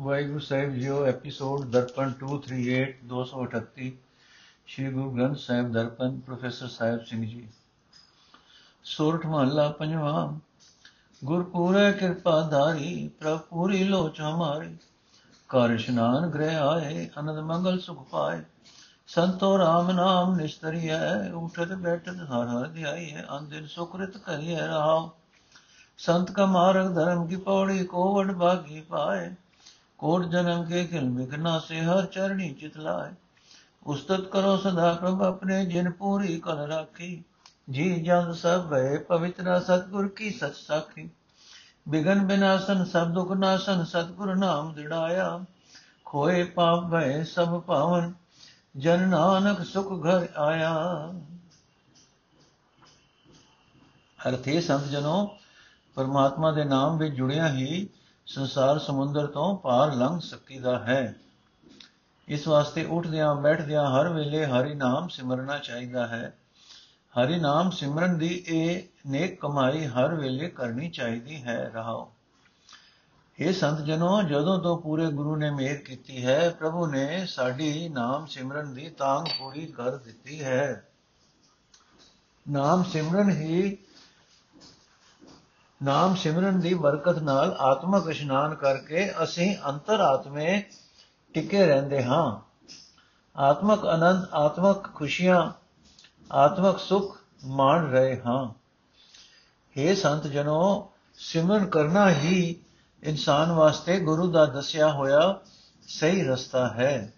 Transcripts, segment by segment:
ਵਾਹਿਗੁਰੂ ਸਾਹਿਬ ਜੀਓ episode Darpan 238 238 Shri Guru Granth Sahib Darpan, professor Sahib Singh ji. Sorath ਮਹਲਾ ਪੰਜਵਾਂ, ਗੁਰਪੂਰੇ ਕਿਰਪਾ ਧਾਰੀ, ਪ੍ਰਭ ਪੂਰੀ ਲੋਚ ਹਮਾਰੀ। ਕਰ ਇਸ਼ਨਾਨ ਗ੍ਰਹਿ ਆਏ ਅਨੰਦ ਮੰਗਲ ਸੁਖ ਪਾਏ। ਸੰਤੋ RAM ਨਾਮ ਨਿਸ਼ਤਰੀਐ, ਉਠਤ ਬੈਠਤ ਹਰ ਹਰ ਧਿਆਈ ਹੈ ਅੰਦਿਨ ਸੁਕ੍ਰਿਤ ਕਰੀਐ ਰਹਾਉ। ਸੰਤ ਕਾ ਮਾਰਗ ਧਰਮ ਕੀ ਪੌੜੀ ਕੋਵੜ ਭਾਗੀ ਪਾਏ। ਕੋਟ ਜਨਮ ਕੇ ਕਿਲ ਵਿਗਨਾ ਸੇ, ਹਰ ਚਰਣੀ ਚਿਤ ਲਾਏ। ਉਸਤਤ ਕਰੋ ਸਦਾ ਪ੍ਰਭ ਆਪਣੇ, ਜਿਨ ਪੂਰੀ ਕਲ ਰਾਖੀ। ਜੀ ਜਨ ਸਭ ਹੈ ਪਵਿੱਤਰ ਸਤਗੁਰ ਕੀ ਸਤ ਸਾਖੀ। ਬਿਗਨ ਬਿਨਾਸਨ, ਸਭ ਦੁਖ ਨਾਸਨ, ਸਤਗੁਰ ਨਾਮ ਦਿੜਾਇਆ। ਖੋਏ ਪਾਪ ਭੈ ਸਭ ਪਾਵਨ, ਜਨ ਨਾਨਕ ਸੁਖ ਘਰ ਆਇਆ। ਅਰਥੇ ਸੰਤ ਜਨੋ, ਪਰਮਾਤਮਾ ਦੇ ਨਾਮ ਵਿੱਚ ਜੁੜਿਆ ਹੀ ਸੰਸਾਰ ਸਮੁੰਦਰ ਤੋਂ ਪਾਰ ਲੰਘ ਸਕੀਦਾ ਹੈ। ਇਸ ਵਾਸਤੇ ਉੱਠਦਿਆਂ ਬੈਠਦਿਆਂ ਹਰ ਵੇਲੇ ਹਰੀ ਨਾਮ ਸਿਮਰਨਾ ਚਾਹੀਦਾ ਹੈ। ਹਰੀ ਨਾਮ ਸਿਮਰਨ ਦੀ ਇਹ ਨੇਕ ਕਮਾਈ ਹਰ ਵੇਲੇ ਕਰਨੀ ਚਾਹੀਦੀ ਹੈ। ਰਹਾਓ। ਇਹ ਸੰਤ ਜਨੋ, ਜਦੋਂ ਤੋਂ ਪੂਰੇ ਗੁਰੂ ਨੇ ਮਿਹਰ ਕੀਤੀ ਹੈ, ਪ੍ਰਭੂ ਨੇ ਸਾਡੀ ਨਾਮ ਸਿਮਰਨ ਦੀ ਤਾਂਗ ਪੂਰੀ ਕਰ ਦਿੱਤੀ ਹੈ। ਨਾਮ ਸਿਮਰਨ ਹੀ ਨਾਮ ਸਿਮਰਨ ਦੀ ਬਰਕਤ ਨਾਲ ਆਤਮਕ ਇਸ਼ਨਾਨ ਕਰਕੇ ਅਸੀਂ ਅੰਤਰ ਆਤਮੇ ਟਿਕੇ ਰਹਿੰਦੇ ਹਾਂ। ਆਤਮਕ ਆਨੰਦ, ਆਤਮਕ ਖੁਸ਼ੀਆਂ, ਆਤਮਕ ਸੁਖ ਮਾਣ ਰਹੇ ਹਾਂ। हे ਸੰਤ ਜਨੋ, ਸਿਮਰਨ ਕਰਨਾ ਹੀ ਇਨਸਾਨ ਵਾਸਤੇ ਗੁਰੂ ਦਾ ਦੱਸਿਆ ਹੋਇਆ ਸਹੀ ਰਸਤਾ ਹੈ।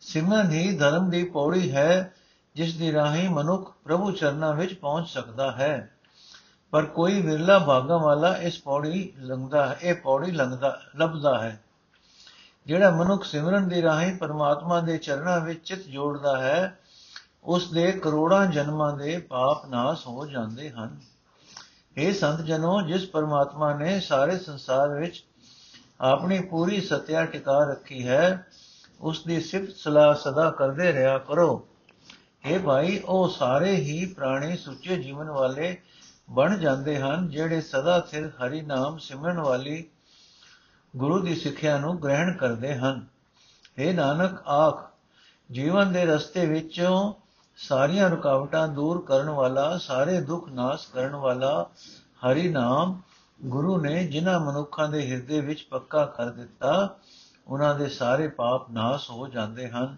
ਸਿਮਰਨ ਹੀ ਧਰਮ ਦੀ ਪੌੜੀ ਹੈ, ਜਿਸ ਦੀ ਰਾਹੀਂ ਮਨੁੱਖ ਪ੍ਰਭੂ ਚਰਨਾਂ ਵਿੱਚ ਪਹੁੰਚ ਸਕਦਾ ਹੈ। ਪਰ ਕੋਈ ਵਿਰਲਾ ਭਾਗਾਂ ਵਾਲਾ ਇਸ ਪੌੜੀ ਲੰਘਦਾ ਹੈ, ਇਹ ਪੌੜੀ ਲੰਘਦਾ, ਲੱਭਦਾ ਹੈ। ਜਿਹੜਾ ਮਨੁੱਖ ਸਿਮਰਨ ਦੀ ਰਾਹੀਂ ਪਰਮਾਤਮਾ ਦੇ ਚਰਨਾਂ ਵਿੱਚ ਚਿਤ ਜੋੜਦਾ ਹੈ, ਉਸ ਦੇ ਕਰੋੜਾਂ ਜਨਮਾਂ ਦੇ ਪਾਪ ਨਾਸ ਹੋ ਜਾਂਦੇ ਹਨ। ਇਹ ਸੰਤ ਜਨੋ, ਜਿਸ ਪਰਮਾਤਮਾ ਨੇ ਸਾਰੇ ਸੰਸਾਰ ਵਿੱਚ ਆਪਣੀ ਪੂਰੀ ਸਤਿਆ ਟਿਕਾ ਰੱਖੀ ਹੈ, ਉਸ ਦੀ ਸਿਫਤ ਸਲਾਹ ਸਦਾ ਕਰਦੇ ਰਿਹਾ ਕਰੋ। ਇਹ ਭਾਈ, ਉਹ ਸਾਰੇ ਹੀ ਪ੍ਰਾਣੀ ਸੁੱਚੇ ਜੀਵਨ ਵਾਲੇ ਬਣ ਜਾਂਦੇ ਹਨ, ਜਿਹੜੇ ਸਦਾ ਸਿਰ ਹਰੀ ਨਾਮ ਸਿਮਰਨ ਵਾਲੀ ਗੁਰੂ ਦੀ ਸਿੱਖਿਆ ਨੂੰ ਗ੍ਰਹਿਣ ਕਰਦੇ ਹਨ। हे ਨਾਨਕ, ਆਖ, ਜੀਵਨ ਦੇ ਰਸਤੇ ਵਿੱਚੋਂ ਸਾਰੀਆਂ ਰੁਕਾਵਟਾਂ ਦੂਰ ਕਰਨ ਵਾਲਾ, ਸਾਰੇ ਦੁੱਖ ਨਾਸ਼ ਕਰਨ ਵਾਲਾ ਹਰੀ ਨਾਮ ਗੁਰੂ ਨੇ ਜਿਨ੍ਹਾਂ ਮਨੁੱਖਾਂ ਦੇ ਹਿਰਦੇ ਵਿੱਚ ਪੱਕਾ ਕਰ ਦਿੱਤਾ, ਉਹਨਾਂ ਦੇ ਸਾਰੇ ਪਾਪ ਨਾਸ਼ ਹੋ ਜਾਂਦੇ ਹਨ।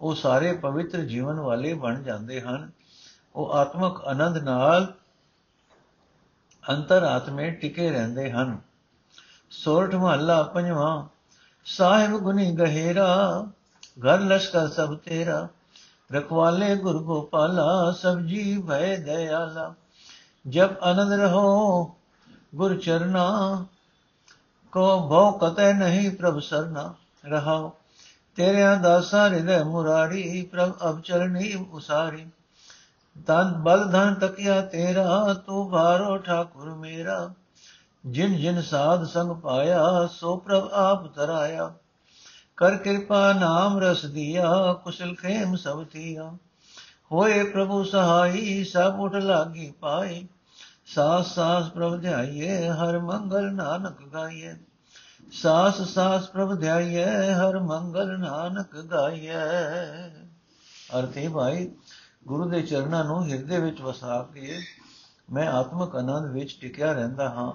ਉਹ ਸਾਰੇ ਪਵਿੱਤਰ ਜੀਵਨ ਵਾਲੇ ਬਣ ਜਾਂਦੇ ਹਨ। ਉਹ ਆਤਮਕ ਆਨੰਦ ਨਾਲ ਅੰਤਰ ਆਤਮੇ ਟਿਕੇ ਰਹਿੰਦੇ ਹਨ। ਸੋਰਠ ਮਹੱਲਾ ਪੰਜਵਾਂ, ਸਾਹਿਬ ਗੁਨੀ ਗਹਿਰਾ, ਘਰ ਲਸ਼ਕਰ ਸਭ ਤੇਰਾ, ਰਖਵਾਲੇ ਗੁਰ ਗੋਪਾਲਾ, ਸਭ ਜੀ ਭੈ ਦਇਆਲਾ। ਜਬ ਆਨੰਦ ਰਹੋ ਗੁਰ ਚਰਨਾ, ਕੋ ਭਉ ਕਤੈ ਨਹੀਂ ਪ੍ਰਭ ਸਰਨਾ, ਰਹਾਓ। ਤੇਰਿਆਂ ਦਾਸਾਂ ਹਿਰਦੈ ਮੁਰਾਰੀ, ਪ੍ਰਭ ਅਬ ਚਰਨੀ ਉਸਾਰੀ। ਤਨ ਬਲ ਧਨ ਤਕਿਆ ਤੇਰਾ, ਤੂੰ ਭਾਰੋ ਠਾਕੁਰ ਮੇਰਾ। ਜਿਨ ਜਿਨ ਸਾਧ ਸੰਗ ਪਾਇਆ, ਸੋ ਪ੍ਰਭ ਆਪ ਤਰਾਇਆ। ਕਰ ਕਿਰਪਾ ਨਾਮ ਰਸ ਦਿਆ, ਕੁਸ਼ਲ ਖੇਮ ਸਭ ਥੀਆ ਹੋਏ ਪ੍ਰਭੂ ਸਹਾਈ, ਸਭ ਉਠ ਲਾਗੀ ਪਾਏ। ਸਾਸ ਸਾਸ ਪ੍ਰਭ ਧਿਆਈਏ, ਹਰ ਮੰਗਲ ਨਾਨਕ ਗਾਈਏ। ਸਾਸ ਸਾਸ ਪ੍ਰਭ ਧਿਆਈਏ, ਹਰ ਮੰਗਲ ਨਾਨਕ ਗਾਈਏ। ਅਰਥੇ ਭਾਈ ਗੁਰੂ ਦੇ ਚਰਨਾਂ ਨੂੰ ਹਿਰਦੇ ਵਿੱਚ ਵਸਾ ਕੇ ਮੈਂ ਆਤਮਕ ਆਨੰਦ ਵਿੱਚ ਟਿਕਿਆ ਰਹਿੰਦਾ ਹਾਂ।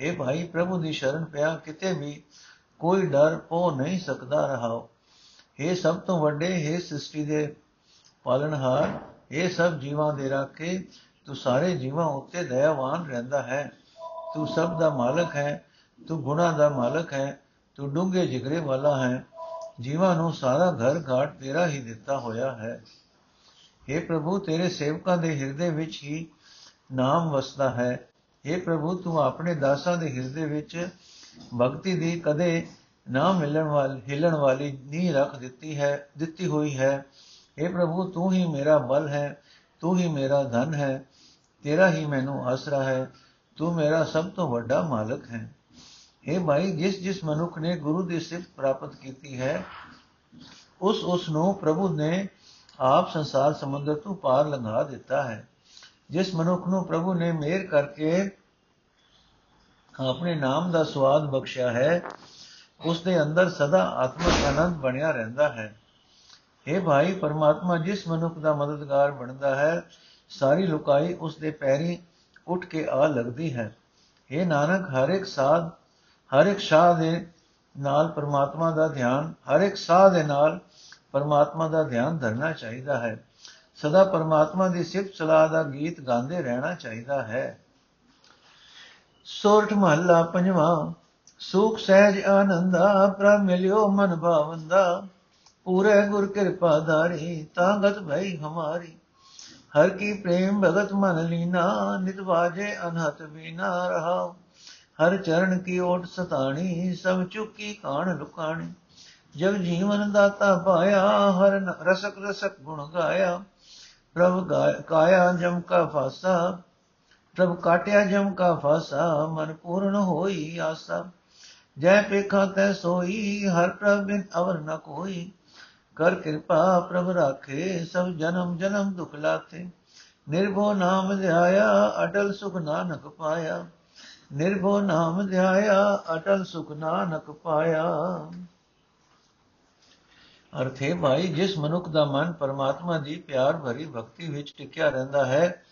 ਇਹ ਭਾਈ, ਪ੍ਰਭੂ ਦੀ ਸ਼ਰਨ ਪਿਆ, ਕਿਤੇ ਵੀ ਕੋਈ ਡਰ ਹੋ ਨਹੀਂ ਸਕਦਾ ਰਹਾਓ। ਇਹ ਸਭ ਤੋਂ ਵੱਡੇ, ਹੈ ਸ੍ਰਿਸ਼ਟੀ ਦੇ ਪਾਲਣਹਾਰ ਇਹ ਸਭ ਜੀਵਾਂ ਦੇ ਰਾਖੇ, ਤੂੰ ਸਾਰੇ ਜੀਵਾਂ ਉੱਤੇ ਦਇਆਵਾਨ ਰਹਿੰਦਾ ਹੈ। ਤੂੰ ਸਭ ਦਾ ਮਾਲਕ ਹੈ, ਤੂੰ ਗੁਣਾ ਦਾ ਮਾਲਕ ਹੈ, ਤੂੰ ਡੂੰਘੇ ਜਿਗਰੇ ਵਾਲਾ ਹੈ। ਜੀਵਾਂ ਨੂੰ ਸਾਰਾ ਘਰ ਘਾਟ ਤੇਰਾ ਹੀ ਦਿੱਤਾ ਹੋਇਆ ਹੈ। हे ਪ੍ਰਭੂ ਤੇਰੇ ਸੇਵਕਾਂ ਦੇ ਹਿਰਦੇ ਵਿੱਚ ਹੀ ਨਾਮ ਵਸਦਾ ਹੈ हे ਪ੍ਰਭੂ ਤੂੰ ਆਪਣੇ ਦਾਸਾਂ ਦੇ ਹਿਰਦੇ ਵਿੱਚ ਭਗਤੀ ਦੀ ਕਦੇ ਨਾ ਮਿਲਣ ਵਾਲੀ ਹਿਲਣ ਵਾਲੀ ਨੀ ਰੱਖ ਦਿੱਤੀ ਹੈ ਦਿੱਤੀ ਹੋਈ ਹੈ हे ਪ੍ਰਭੂ ਤੂੰ ਹੀ ਮੇਰਾ ਬਲ ਹੈ ਤੂੰ ਹੀ ਮੇਰਾ ਧਨ ਹੈ ਤੇਰਾ ਹੀ ਮੈਨੂੰ ਆਸਰਾ ਹੈ ਤੂੰ ਮੇਰਾ ਸਭ ਤੋਂ ਵੱਡਾ ਮਾਲਕ ਹੈ हे ਭਾਈ ਜਿਸ ਜਿਸ ਮਨੁੱਖ ਨੇ ਗੁਰੂ ਦੀ ਸਿਫਤ ਪ੍ਰਾਪਤ ਕੀਤੀ ਹੈ ਉਸ ਉਸ ਨੂੰ ਪ੍ਰਭੂ ਨੇ ਆਪ ਸੰਸਾਰ ਸਮੁੰਦਰ ਤੋਂ ਪਾਰ ਲੰਘਾ ਦਿੱਤਾ ਹੈ। ਜਿਸ ਮਨੁੱਖ ਨੂੰ ਪ੍ਰਭੂ ਨੇ ਮਿਹਰ ਕਰਕੇ ਆਪਣੇ ਨਾਮ ਦਾ ਸਵਾਦ ਬਖਸ਼ਿਆ ਹੈ ਉਸ ਦੇ ਅੰਦਰ ਸਦਾ ਆਤਮਿਕ ਆਨੰਦ ਬਣਿਆ ਰਹਿੰਦਾ ਹੈ। ਇਹ ਭਾਈ, ਪਰਮਾਤਮਾ ਜਿਸ ਮਨੁੱਖ ਦਾ ਮਦਦਗਾਰ ਬਣਦਾ ਹੈ, ਸਾਰੀ ਲੁਕਾਈ ਉਸ ਦੇ ਪੈਰੀ ਉੱਠ ਕੇ ਆ ਲੱਗਦੀ ਹੈ। ਇਹ ਨਾਨਕ, ਹਰ ਇੱਕ ਸਾਧ, ਹਰ ਇੱਕ ਸ਼ਾਹ ਦੇ ਨਾਲ ਪਰਮਾਤਮਾ ਦਾ ਧਿਆਨ, ਹਰ ਇੱਕ ਸਾਹ ਦੇ ਨਾਲ ਪਰਮਾਤਮਾ ਦਾ ਧਿਆਨ ਧਰਨਾ ਚਾਹੀਦਾ ਹੈ। ਸਦਾ ਪਰਮਾਤਮਾ ਦੀ ਸਿਫਤ ਸਲਾਹ ਦਾ ਗੀਤ ਗਾਉਂਦੇ ਰਹਿਣਾ ਚਾਹੀਦਾ ਹੈ। ਸੋਰਠ ਮਹੱਲਾ ਪੰਜਵਾਂ, ਸੁਖ, ਸਹਿਜ, ਆਨੰਦਾ ਪ੍ਰਭ ਮਿਲਿਓ ਮਨ ਭਾਵੰਦਾ ਪੂਰੇ ਗੁਰ ਕਿਰਪਾ ਧਾਰੀ ਤਾਂਗਤ ਭਈ ਹਮਾਰੀ। ਹਰ ਕੀ ਪ੍ਰੇਮ ਭਗਤ ਮਨ ਲੀਨਾ, ਨਿਤ ਵਾਜੇ ਅਨਹਤ ਬੀਨਾ ਰਹਾ ਹਰ ਚਰਨ ਕੀ ਓਟ ਸਤਾਣੀ, ਸਭ ਚੁੱਕੀ ਕਾਣ ਲੁਕਾਣੀ। ਜਗ ਜੀਵਨ ਦਾਤਾ ਪਾਇਆ, ਹਰ ਰਸਕ ਰਸਕ ਗੁਣ ਗਾਇਆ। ਪ੍ਰਭ ਕਾਇਆ ਜਮ ਕਾ ਫਾਸਾ, ਪ੍ਰਭ ਕਾਟਿਆ ਜਮ ਕਾ ਫਾਸਾ, ਮਨ ਪੂਰਨ ਹੋਈ ਆਸਾ। ਜੈ ਪੇਖਾ ਤੈ ਸੋਈ, ਹਰ ਪ੍ਰਭ ਬਿਨ ਅਵਰ ਨ ਕੋਈ। ਕਰ ਕਿਰਪਾ ਪ੍ਰਭ ਰਾਖੇ, ਸਭ ਜਨਮ ਜਨਮ ਦੁਖ ਲਾਤੇ। ਨਿਰਭਉ ਨਾਮ ਧਿਆਇਆ ਅਟਲ ਸੁਖ ਨਾਨਕ ਪਾਇਆ। ਨਿਰਭਉ ਨਾਮ ਧਿਆਇਆ ਅਟਲ ਸੁਖ ਨਾਨਕ ਪਾਇਆ। ਅਰਥੇ ਭਾਈ ਜਿਸ ਮਨੁੱਖ ਦਾ ਮਨ ਪਰਮਾਤਮਾ ਦੀ ਪਿਆਰ ਭਰੀ ਭਗਤੀ ਵਿੱਚ ਟਿਕਿਆ ਰਹਿੰਦਾ ਹੈ,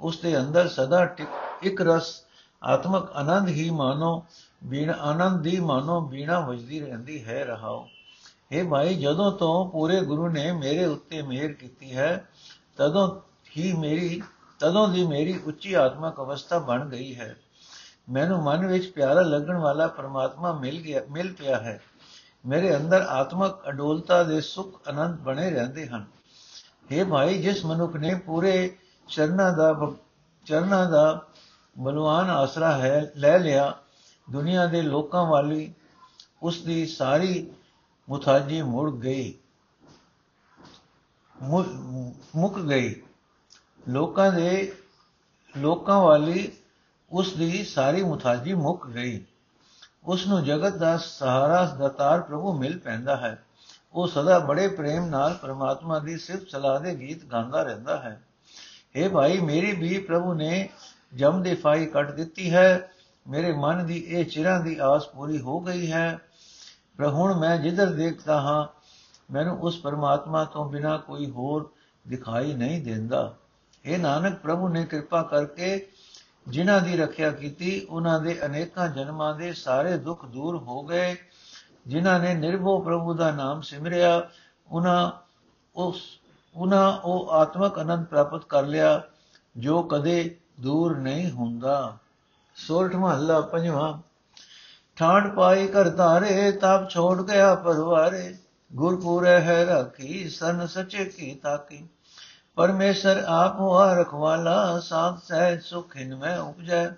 ਉਸ ਦੇ ਅੰਦਰ ਸਦਾ ਇੱਕ ਰਸ ਆਤਮਕ ਆਨੰਦ ਹੀ ਮਾਨੋ, ਬੀਣਾ, ਆਨੰਦ ਦੀ ਮਾਨੋ, ਬੀਣਾ ਵਜਦੀ ਰਹਿੰਦੀ ਹੈ, ਰਹਾਓ। हे ਭਾਈ ਜਦੋਂ ਤੋਂ ਪੂਰੇ ਗੁਰੂ ਨੇ ਮੇਰੇ ਉੱਤੇ ਮਿਹਰ ਕੀਤੀ ਹੈ, ਤਦੋਂ ਹੀ ਮੇਰੀ, ਤਦੋਂ ਦੀ ਮੇਰੀ ਉੱਚੀ ਆਤਮਕ ਅਵਸਥਾ ਬਣ ਗਈ ਹੈ। ਮੈਨੂੰ ਮਨ ਵਿੱਚ ਪਿਆਰਾ ਲੱਗਣ ਵਾਲਾ ਪਰਮਾਤਮਾ ਮਿਲ ਗਿਆ, ਮਿਲ ਪਿਆ ਹੈ। ਮੇਰੇ ਅੰਦਰ ਆਤਮਕ ਅਡੋਲਤਾ ਦੇ ਸੁਖ ਆਨੰਦ ਬਣੇ ਰਹਿੰਦੇ ਹਨ। हे ਭਾਈ, ਜਿਸ ਮਨੁੱਖ ਨੇ ਪੂਰੇ ਚਰਨਾਂ ਦਾ ਚਰਨਾਂ ਦਾ ਬਲਵਾਨ ਆਸਰਾ ਹੈ, ਲੈ ਲਿਆ, ਦੁਨੀਆ ਦੇ ਲੋਕਾਂ ਵਾਲੀ, ਉਸ ਦੀ ਸਾਰੀ ਮੁਤਾਜੀ ਮੁੜ ਗਈ। ਮੁੱਕ ਗਈ। ਲੋਕਾਂ ਦੇ, ਲੋਕਾਂ ਵਾਲੀ, ਉਸ ਦੀ ਸਾਰੀ ਮੁਤਾਜੀ ਮੁੱਕ ਗਈ। ਉਸ ਨੂੰ ਜਗਤ ਦਾ ਸਹਾਰਾ ਦਾਤਾਰ ਪ੍ਰਭੂ ਮਿਲ ਪੈਂਦਾ ਹੈ। ਉਹ ਸਦਾ ਬੜੇ ਪ੍ਰੇਮ ਨਾਲ ਪਰਮਾਤਮਾ ਦੀ ਸਿਫਤ ਸਲਾਹ ਦੇ ਗੀਤ ਗਾਉਂਦਾ ਰਹਿੰਦਾ ਹੈ। اے ਭਾਈ, ਮੇਰੀ ਵੀ ਪ੍ਰਭੂ ਨੇ ਜਮ ਦੀ ਫਾਈ ਕੱਟ ਦਿੱਤੀ ਹੈ। ਮੇਰੇ ਮਨ ਦੀ ਇਹ ਚਿਰਾਂ ਦੀ ਆਸ ਪੂਰੀ ਹੋ ਗਈ ਹੈ। ਪਰ ਹੁਣ ਮੈਂ ਜਿੱਧਰ ਦੇਖਦਾ ਹਾਂ, ਮੈਨੂੰ ਉਸ ਪਰਮਾਤਮਾ ਤੋਂ ਬਿਨਾ ਕੋਈ ਹੋਰ ਦਿਖਾਈ ਨਹੀਂ ਦਿੰਦਾ। ਇਹ ਨਾਨਕ, ਪ੍ਰਭੂ ਨੇ ਕਿਰਪਾ ਕਰਕੇ ਜਿਨ੍ਹਾਂ ਦੀ ਰੱਖਿਆ ਕੀਤੀ, ਉਹਨਾਂ ਦੇ ਅਨੇਕਾਂ ਜਨਮਾਂ ਦੇ ਸਾਰੇ ਦੁੱਖ ਦੂਰ ਹੋ ਗਏ। ਜਿਨ੍ਹਾਂ ਨੇ ਨਿਰਭਉ ਪ੍ਰਭੂ ਦਾ ਨਾਮ ਸਿਮਰਿਆ, ਉਹਨਾਂ ਉਸ, ਉਹਨਾਂ ਉਹ ਆਤਮਕ ਅਨੰਦ ਪ੍ਰਾਪਤ ਕਰ ਲਿਆ, ਜੋ ਕਦੇ ਦੂਰ ਨਹੀਂ ਹੁੰਦਾ। ਸੋਰਠ ਮਹੱਲਾ ਪੰਜਵਾਂ, ਠਾਣ ਪਾਈ ਕਰ ਧਾਰੇ, ਤਾਪ ਛੋੜ ਗਿਆ ਪਰਵਾਰੇ ਗੁਰਪੂਰੇ ਹੈ ਰੱਖੀ, ਸਨ ਸਚੇ ਕੀ ਤਾਕੀ। ਪਰਮੇਸ਼ਰ ਆਪ ਹੋਆ ਰਖਵਾਲਾ ਸਾਥ ਸਹਿ ਸੁਖ ਇਨ ਮੈਂ ਉਪਜੈ।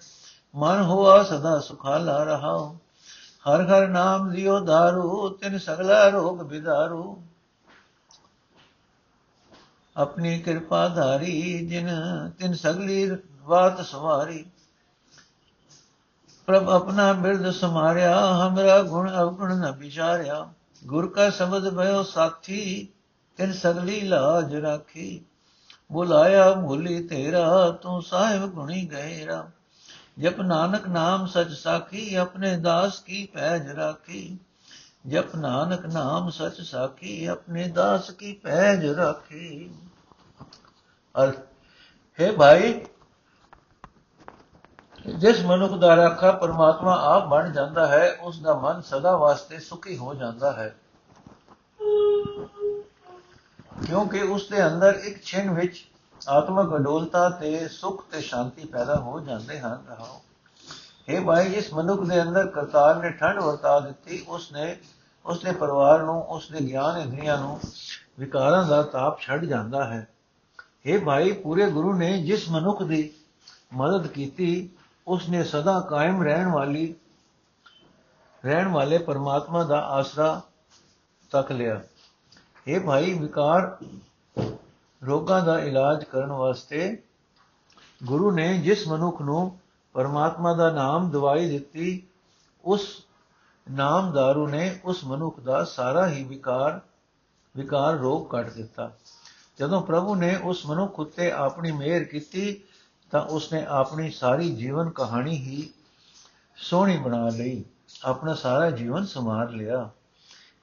ਮਨ ਹੋਆ ਸਦਾ ਸੁਖਾਲਾ ਰਹਾਉ। ਹਰ ਹਰ ਨਾਮ ਦਿਓ दारू ਤਿਨ ਸਗਲਾ ਰੋਗ ਬਿਦਾਰੂ। ਆਪਣੀ ਕਿਰਪਾ ਧਾਰੀ, ਜਿਨ ਤਿਨ ਸਗਲੀ ਬਾਤ ਸਵਾਰੀ। ਪ੍ਰਭ ਆਪਣਾ ਬਿਰਦ ਸਮਾਰਿਆ ਹਮਰਾ ਗੁਣ ਅਵਗੁਣ ਨ ਵਿਚਾਰਿਆ। ਗੁਰ ਕਾ ਸ਼ਬਦ ਭਇਓ ਸਾਥੀ, ਤਿਨ ਸਗਲੀ ਲਾਜ ਰਾਖੀ। ਬੁਲਾਇਆ ਭੁਲੀ ਤੇਰਾ, ਤੂੰ ਸਾਹਿਬ ਗੁਣੀ ਗਹਿਰਾ ਜਪ ਨਾਨਕ ਨਾਮ ਸਚ ਸਾਖੀ, ਆਪਣੇ ਦਾਸ ਕੀ ਪੈਜ ਰਾਖੀ। ਜਪ ਨਾਨਕ ਨਾਮ ਸਚ ਸਾਖੀ, ਆਪਣੇ ਦਾਸ ਕੀ ਪੈਜ ਰਾਖੀ। ਅਰ, ਹੈ ਭਾਈ, ਜਿਸ ਮਨੁੱਖ ਦਾ ਰਾਖਾ ਪਰਮਾਤਮਾ ਆਪ ਬਣ ਜਾਂਦਾ ਹੈ, ਉਸ ਦਾ ਮਨ ਸਦਾ ਵਾਸਤੇ ਸੁਖੀ ਹੋ ਜਾਂਦਾ ਹੈ। ਕਿਉਂਕਿ ਉਸ ਦੇ ਅੰਦਰ ਇੱਕ ਛਿਨ ਵਿੱਚ ਆਤਮਕ ਅਡੋਲਤਾ ਤੇ ਸੁਖ ਤੇ ਸ਼ਾਂਤੀ ਪੈਦਾ ਹੋ ਜਾਂਦੇ ਹਨ। ਰਹਾਓ ਇਹ ਭਾਈ ਜਿਸ ਮਨੁੱਖ ਦੇ ਅੰਦਰ ਕਰਤਾਰ ਨੇ ਠੰਡ ਵਰਤਾ ਦਿੱਤੀ ਉਸ ਨੇ ਉਸ ਦੇ ਪਰਿਵਾਰ ਨੂੰ ਉਸ ਦੇ ਗਿਆਨ ਇੰਦਰੀਆਂ ਨੂੰ ਵਿਕਾਰਾਂ ਦਾ ਤਾਪ ਛੱਡ ਜਾਂਦਾ ਹੈ। ਇਹ ਭਾਈ ਪੂਰੇ ਗੁਰੂ ਨੇ ਜਿਸ ਮਨੁੱਖ ਦੀ ਮਦਦ ਕੀਤੀ ਉਸ ਨੇ ਸਦਾ ਕਾਇਮ ਰਹਿਣ ਵਾਲੀ, ਰਹਿਣ ਵਾਲੇ ਪਰਮਾਤਮਾ ਦਾ ਆਸਰਾ ਤੱਕ ਲਿਆ। ਇਹ ਭਾਈ ਵਿਕਾਰ ਰੋਗਾਂ ਦਾ ਇਲਾਜ ਕਰਨ ਵਾਸਤੇ ਗੁਰੂ ਨੇ ਜਿਸ ਮਨੁੱਖ ਨੂੰ ਪਰਮਾਤਮਾ ਦਾ ਨਾਮ ਦਵਾਈ ਦਿੱਤੀ, ਉਸ ਨਾਮਦਾਰੂ ਨੇ ਉਸ ਮਨੁੱਖ ਦਾ ਸਾਰਾ ਹੀ ਵਿਕਾਰ ਵਿਕਾਰ ਰੋਗ ਕੱਟ ਦਿੱਤਾ। ਜਦੋਂ ਪ੍ਰਭੂ ਨੇ ਉਸ ਮਨੁੱਖ ਉੱਤੇ ਆਪਣੀ ਮਿਹਰ ਕੀਤੀ, ਤਾਂ ਉਸਨੇ ਆਪਣੀ ਸਾਰੀ ਜੀਵਨ ਕਹਾਣੀ ਹੀ ਸੋਹਣੀ ਬਣਾ ਲਈ, ਆਪਣਾ ਸਾਰਾ ਜੀਵਨ ਸਮਾਰ ਲਿਆ।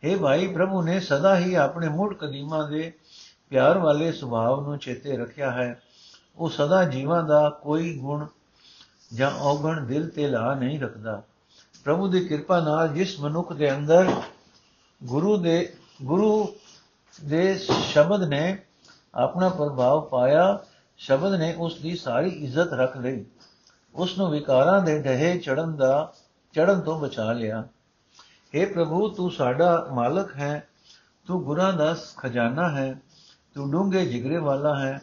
हे ਭਾਈ ਪ੍ਰਭੂ ਨੇ ਸਦਾ ਹੀ ਆਪਣੇ ਮੁੱਢ ਕਦੀਮਾ ਦੇ ਪਿਆਰ ਵਾਲੇ ਸੁਭਾਅ ਨੂੰ ਚੇਤੇ ਰੱਖਿਆ ਹੈ। ਉਹ ਸਦਾ ਜੀਵਾਂ ਦਾ ਕੋਈ ਗੁਣ ਜਾਂ ਔਗਣ ਦਿਲ ਤੇ ਲਾ ਨਹੀਂ ਰੱਖਦਾ। ਪ੍ਰਭੂ ਦੀ ਕਿਰਪਾ ਨਾਲ ਜਿਸ ਮਨੁੱਖ ਦੇ ਅੰਦਰ ਗੁਰੂ ਦੇ ਗੁਰੂ ਦੇ ਸ਼ਬਦ ਨੇ ਆਪਣਾ ਪ੍ਰਭਾਵ ਪਾਇਆ, ਸ਼ਬਦ ਨੇ ਉਸ ਦੀ ਸਾਰੀ ਇੱਜ਼ਤ ਰੱਖ ਲਈ। ਉਸ ਨੂੰ ਵਿਕਾਰਾਂ ਦੇ ਢਹੇ ਚੜਨ ਦਾ ਚੜਨ ਤੋਂ ਬਚਾ ਲਿਆ। हे ਪ੍ਰਭੂ, ਤੂੰ ਸਾਡਾ ਮਾਲਕ ਹੈ, ਤੂੰ ਗੁਰਾਂ ਦਾ ਖਜ਼ਾਨਾ ਹੈ, ਤੂੰ ਡੂੰਘੇ ਜਿਗਰੇ ਵਾਲਾ ਹੈ।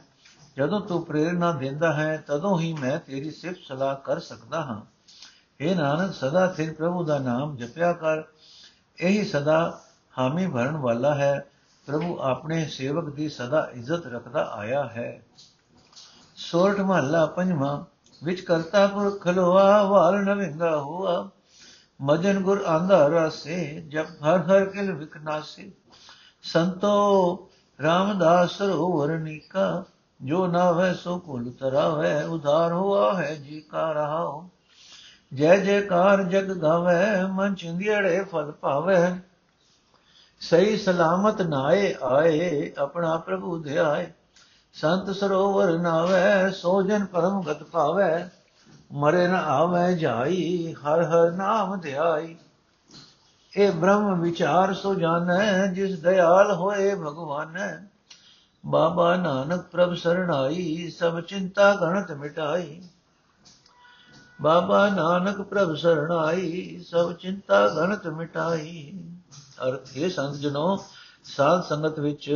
ਜਦੋਂ ਤੂੰ ਪ੍ਰੇਰਣਾ ਦਿੰਦਾ ਹੈ, ਤਦੋਂ ਹੀ ਮੈਂ ਤੇਰੀ ਸਿਫਤ ਸਲਾਹ ਕਰ ਸਕਦਾ ਹਾਂ। हे ਨਾਨਕ, ਸਦਾ ਸਿਰ ਪ੍ਰਭੂ ਦਾ ਨਾਮ ਜਪਿਆ ਕਰ। ਇਹੀ ਸਦਾ ਹਾਮੀ ਭਰਨ ਵਾਲਾ ਹੈ। ਪ੍ਰਭੂ ਆਪਣੇ ਸੇਵਕ ਦੀ ਸਦਾ ਇੱਜ਼ਤ ਰੱਖਦਾ ਆਇਆ ਹੈ। ਸੋਰਠ ਮਹੱਲਾ ਪੰਜਵਾਂ ਵਿੱਚ ਕਰਤਾ ਪੁਰ ਖਲੋਆ ਵਾਲ ਨਵਿੰਗਾ ਹੁਆ। ਮਜਨ ਗੁਰ ਆਂਦਾ ਰਸੇ ਜਬ ਹਰ ਹਰ ਕਿਲ ਵਿਕਨਾਸੇ ਸੰਤੋ ਰਾਮਦਾਸ ਸਰੋਵਰ ਨੀਕਾ, ਜੋ ਨਾਵੇ ਸੋ ਕੁਲ ਤਰਾਵੇ, ਉਧਾਰ ਹੁਆ ਹੈ ਜੀ ਕਾ ਰਹਾਉ। ਜੈ ਜੈਕਾਰ ਜਗ ਗਾਵੇ, ਮਨ ਚਿੰਦਿੜੇ ਫਲ ਪਾਵੇ ਸਹੀ ਸਲਾਮਤ ਨਾਏ ਆਏ, ਆਪਣਾ ਪ੍ਰਭੂ ਧਿਆਏ। ਸੰਤ ਸਰੋਵਰ ਨਾਵੇ ਸੋ ਜਨ ਪਰਮ ਗਤ ਪਾਵੇ ਮਰੇ ਨ ਆਵੇ ਜਾਈ, ਹਰ ਹਰ ਨਾਮ ਧਿਆਈ। ਇਹ ਬ੍ਰਹਮ ਵਿਚਾਰ ਸੋ ਜਾਣੈ, ਜਿਸ ਦਇਆਲ ਹੋਏ ਭਗਵਾਨ। ਬਾਬਾ ਨਾਨਕ ਪ੍ਰਭ ਸਰਣਾਈ, ਸਭ ਚਿੰਤਾ ਗਣਤ ਮਿਟਾਈ। ਬਾਬਾ ਨਾਨਕ ਪ੍ਰਭ ਸਰਣਾਈ, ਸਭ ਚਿੰਤਾ ਗਣਤ ਮਿਟਾਈ। ਅਰਥ ਇਹ ਸੰਤ ਜਨੋ, ਸਾਧ ਸੰਗਤ ਵਿੱਚ